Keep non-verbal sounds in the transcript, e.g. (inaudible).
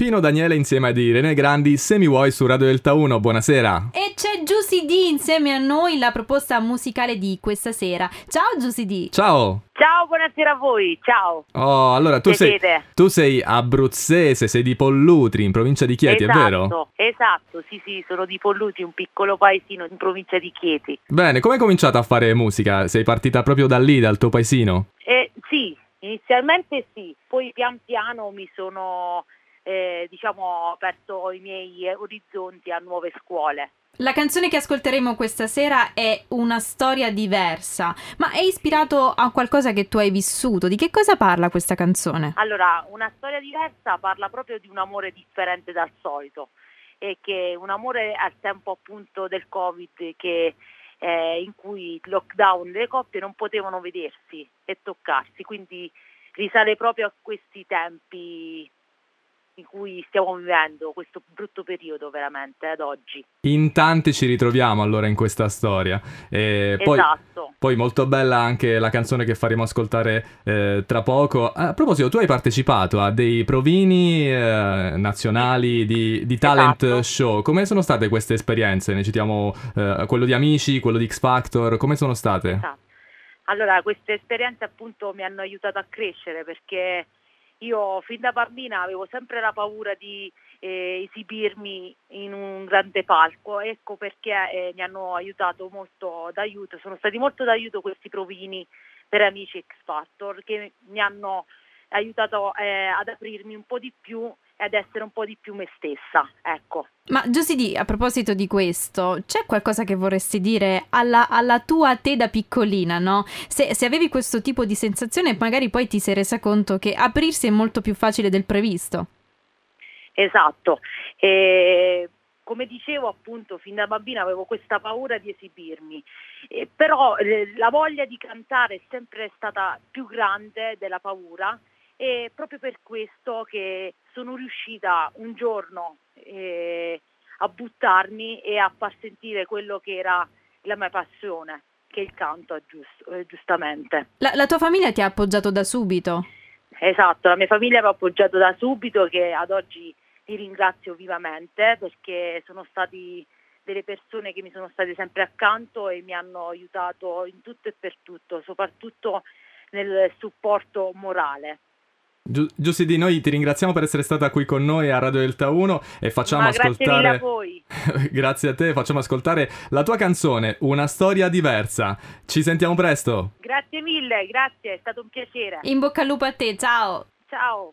Pino Daniele insieme ad Irene Grandi, se mi vuoi su Radio Delta 1, buonasera. E c'è Giusy D insieme a noi, la proposta musicale di questa sera. Ciao Giusy D. Ciao. Ciao, buonasera a voi, ciao. Oh, allora tu sei, tu sei abruzzese, sei di Pollutri, in provincia di Chieti, esatto, è vero? Esatto, sì, sì, sono di Polluti, un piccolo paesino in provincia di Chieti. Bene, come hai cominciato a fare musica? Sei partita proprio da lì, dal tuo paesino? Eh, sì, inizialmente sì, poi pian piano mi sono, eh, diciamo, aperto i miei orizzonti a nuove scuole. La canzone che ascolteremo questa sera è una storia diversa, ma è ispirato a qualcosa che tu hai vissuto. Di che cosa parla questa canzone? Allora, una storia diversa parla proprio di un amore differente dal solito e che un amore al tempo appunto del Covid che, eh, in cui il lockdown le coppie non potevano vedersi e toccarsi, quindi risale proprio a questi tempi in cui stiamo vivendo, questo brutto periodo veramente ad oggi. In tanti ci ritroviamo allora in questa storia. E poi, esatto. poi molto bella anche la canzone che faremo ascoltare eh, tra poco. A proposito, tu hai partecipato a dei provini eh, nazionali di, di talent Esatto. show. Come sono state queste esperienze? Ne citiamo eh, quello di Amici, quello di X Factor. Come sono state? Esatto. Allora, queste esperienze appunto mi hanno aiutato a crescere perché io fin da bambina avevo sempre la paura di eh, esibirmi in un grande palco, ecco perché eh, mi hanno aiutato molto d'aiuto, sono stati molto d'aiuto questi provini per amici X Factor che mi hanno aiutato eh, ad aprirmi un po' di più e ad essere un po' di più me stessa, ecco. Ma Giusy D, a proposito di questo, c'è qualcosa che vorresti dire alla, alla tua te da piccolina, no? Se, se avevi questo tipo di sensazione, magari poi ti sei resa conto che aprirsi è molto più facile del previsto. Esatto, E come dicevo appunto fin da bambina avevo questa paura di esibirmi, Eh, però eh, la voglia di cantare è sempre stata più grande della paura e proprio per questo che sono riuscita un giorno eh, a buttarmi e a far sentire quello che era la mia passione, che è il canto giust- eh, giustamente. La, la tua famiglia ti ha appoggiato da subito. Esatto, la mia famiglia mi ha appoggiato da subito che ad oggi li ringrazio vivamente perché sono stati delle persone che mi sono state sempre accanto e mi hanno aiutato in tutto e per tutto, soprattutto nel supporto morale. Giu- Giussi di noi ti ringraziamo per essere stata qui con noi a Radio Delta 1 e facciamo Ma grazie mille a ascoltare voi. (laughs) grazie a te, facciamo ascoltare la tua canzone Una storia diversa. Ci sentiamo presto. Grazie mille, grazie, è stato un piacere. In bocca al lupo a te, ciao! Ciao.